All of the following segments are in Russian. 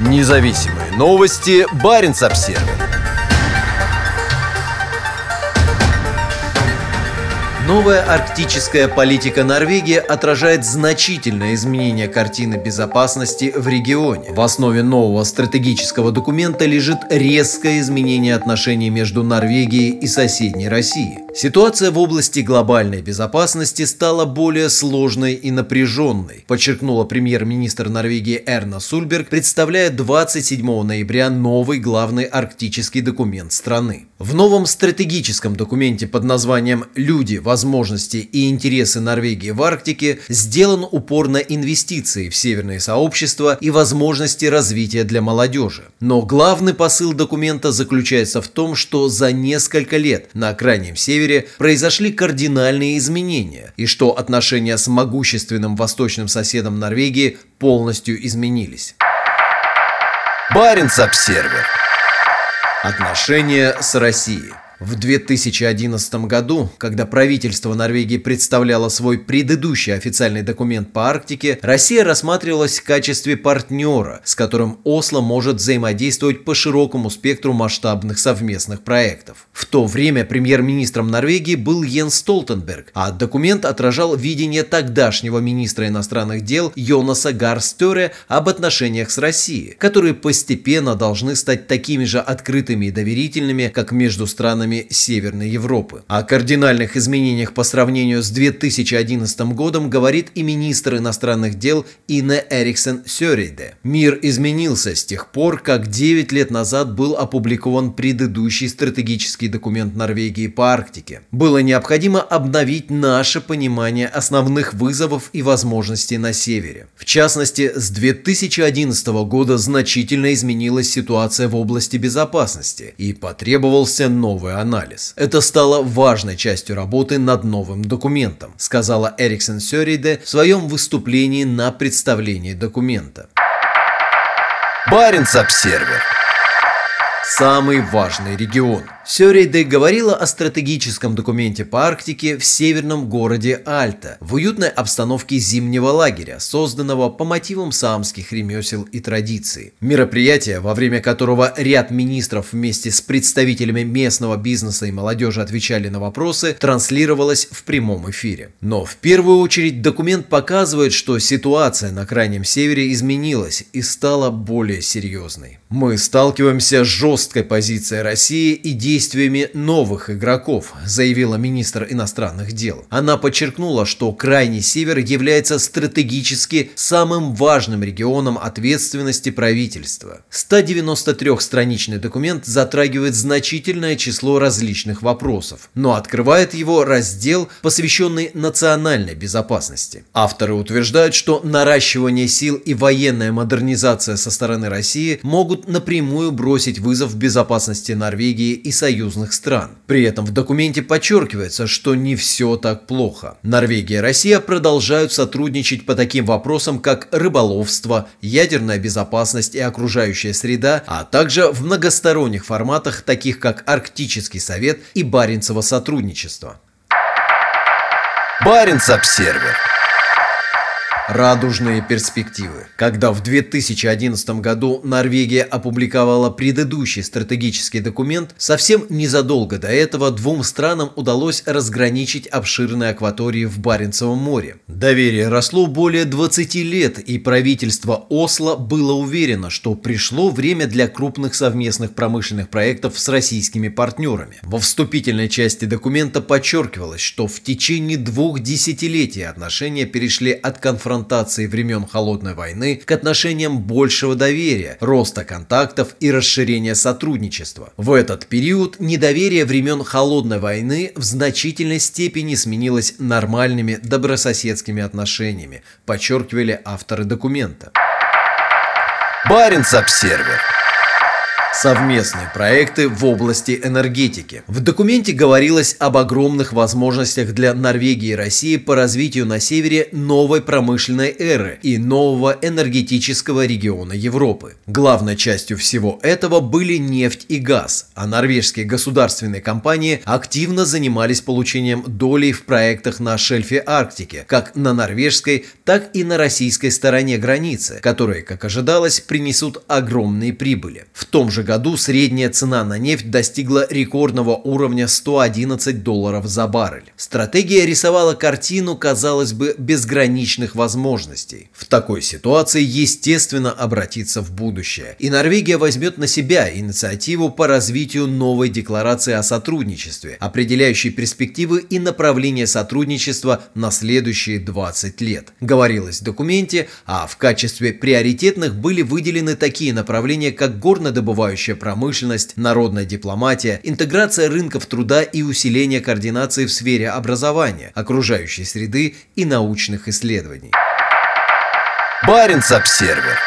Независимые новости. Барин обсерва Новая арктическая политика Норвегии отражает значительное изменение картины безопасности в регионе. В основе нового стратегического документа лежит резкое изменение отношений между Норвегией и соседней Россией. Ситуация в области глобальной безопасности стала более сложной и напряженной, подчеркнула премьер-министр Норвегии Эрна Сульберг, представляя 27 ноября новый главный арктический документ страны. В новом стратегическом документе под названием «Люди, возможности и интересы Норвегии в Арктике» сделан упор на инвестиции в северные сообщества и возможности развития для молодежи. Но главный посыл документа заключается в том, что за несколько лет на крайнем севере произошли кардинальные изменения и что отношения с могущественным восточным соседом Норвегии полностью изменились. Баренц-Обсервер Отношения с Россией в 2011 году, когда правительство Норвегии представляло свой предыдущий официальный документ по Арктике, Россия рассматривалась в качестве партнера, с которым Осло может взаимодействовать по широкому спектру масштабных совместных проектов. В то время премьер-министром Норвегии был Йен Столтенберг, а документ отражал видение тогдашнего министра иностранных дел Йонаса Гарстере об отношениях с Россией, которые постепенно должны стать такими же открытыми и доверительными, как между странами странами Северной Европы. О кардинальных изменениях по сравнению с 2011 годом говорит и министр иностранных дел Инне Эриксен Сёрейде. Мир изменился с тех пор, как 9 лет назад был опубликован предыдущий стратегический документ Норвегии по Арктике. Было необходимо обновить наше понимание основных вызовов и возможностей на севере. В частности, с 2011 года значительно изменилась ситуация в области безопасности и потребовался новый анализ. Это стало важной частью работы над новым документом, сказала Эриксон Сёриде в своем выступлении на представлении документа. Баренц-Обсервер. Самый важный регион – Сёрейде говорила о стратегическом документе по Арктике в северном городе Альта, в уютной обстановке зимнего лагеря, созданного по мотивам саамских ремесел и традиций. Мероприятие, во время которого ряд министров вместе с представителями местного бизнеса и молодежи отвечали на вопросы, транслировалось в прямом эфире. Но в первую очередь документ показывает, что ситуация на Крайнем Севере изменилась и стала более серьезной. Мы сталкиваемся с жесткой позицией России и действиями действиями новых игроков, заявила министр иностранных дел. Она подчеркнула, что Крайний Север является стратегически самым важным регионом ответственности правительства. 193-страничный документ затрагивает значительное число различных вопросов, но открывает его раздел, посвященный национальной безопасности. Авторы утверждают, что наращивание сил и военная модернизация со стороны России могут напрямую бросить вызов безопасности Норвегии и союзных стран. При этом в документе подчеркивается, что не все так плохо. Норвегия и Россия продолжают сотрудничать по таким вопросам, как рыболовство, ядерная безопасность и окружающая среда, а также в многосторонних форматах, таких как Арктический совет и Баренцево сотрудничество. Баренц-обсервер Радужные перспективы. Когда в 2011 году Норвегия опубликовала предыдущий стратегический документ, совсем незадолго до этого двум странам удалось разграничить обширные акватории в Баренцевом море. Доверие росло более 20 лет, и правительство Осло было уверено, что пришло время для крупных совместных промышленных проектов с российскими партнерами. Во вступительной части документа подчеркивалось, что в течение двух десятилетий отношения перешли от конфронтации конфронтации времен Холодной войны к отношениям большего доверия, роста контактов и расширения сотрудничества. В этот период недоверие времен Холодной войны в значительной степени сменилось нормальными добрососедскими отношениями, подчеркивали авторы документа. Баренц-обсервер Совместные проекты в области энергетики. В документе говорилось об огромных возможностях для Норвегии и России по развитию на севере новой промышленной эры и нового энергетического региона Европы. Главной частью всего этого были нефть и газ, а норвежские государственные компании активно занимались получением долей в проектах на шельфе Арктики, как на норвежской, так и на российской стороне границы, которые, как ожидалось, принесут огромные прибыли. В том же году средняя цена на нефть достигла рекордного уровня 111 долларов за баррель. Стратегия рисовала картину, казалось бы, безграничных возможностей. В такой ситуации, естественно, обратиться в будущее. И Норвегия возьмет на себя инициативу по развитию новой декларации о сотрудничестве, определяющей перспективы и направление сотрудничества на следующие 20 лет. Говорилось в документе, а в качестве приоритетных были выделены такие направления, как горнодобывающие развивающая промышленность, народная дипломатия, интеграция рынков труда и усиление координации в сфере образования, окружающей среды и научных исследований. Баренц-обсервер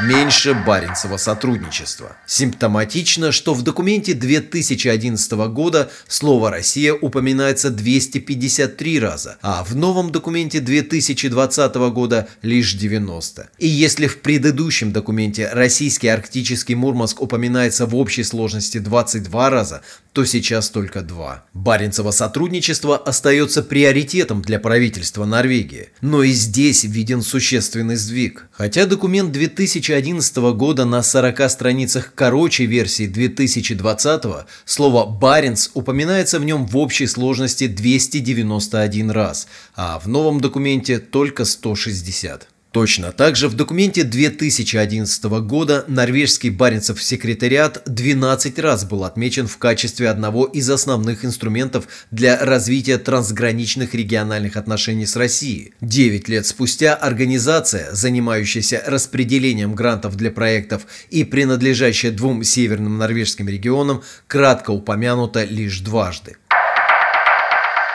меньше Баренцева сотрудничества. Симптоматично, что в документе 2011 года слово «Россия» упоминается 253 раза, а в новом документе 2020 года лишь 90. И если в предыдущем документе российский арктический Мурманск упоминается в общей сложности 22 раза, то сейчас только два. Баренцево сотрудничество остается приоритетом для правительства Норвегии. Но и здесь виден существенный сдвиг. Хотя документ 2011 года на 40 страницах короче версии 2020, слово «Баренц» упоминается в нем в общей сложности 291 раз, а в новом документе только 160. Точно так же в документе 2011 года норвежский Баренцев секретариат 12 раз был отмечен в качестве одного из основных инструментов для развития трансграничных региональных отношений с Россией. Девять лет спустя организация, занимающаяся распределением грантов для проектов и принадлежащая двум северным норвежским регионам, кратко упомянута лишь дважды.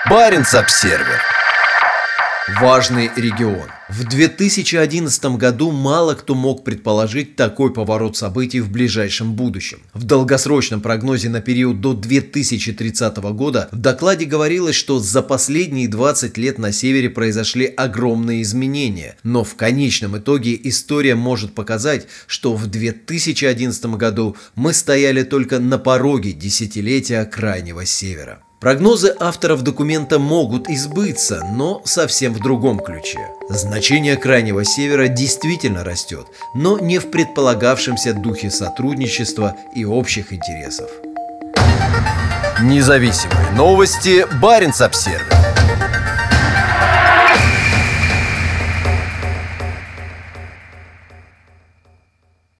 Баренц-обсервер Важный регион. В 2011 году мало кто мог предположить такой поворот событий в ближайшем будущем. В долгосрочном прогнозе на период до 2030 года в докладе говорилось, что за последние 20 лет на севере произошли огромные изменения, но в конечном итоге история может показать, что в 2011 году мы стояли только на пороге десятилетия Крайнего Севера. Прогнозы авторов документа могут избыться, но совсем в другом ключе. Значение Крайнего Севера действительно растет, но не в предполагавшемся духе сотрудничества и общих интересов. Независимые новости. Баренц-Обсервер.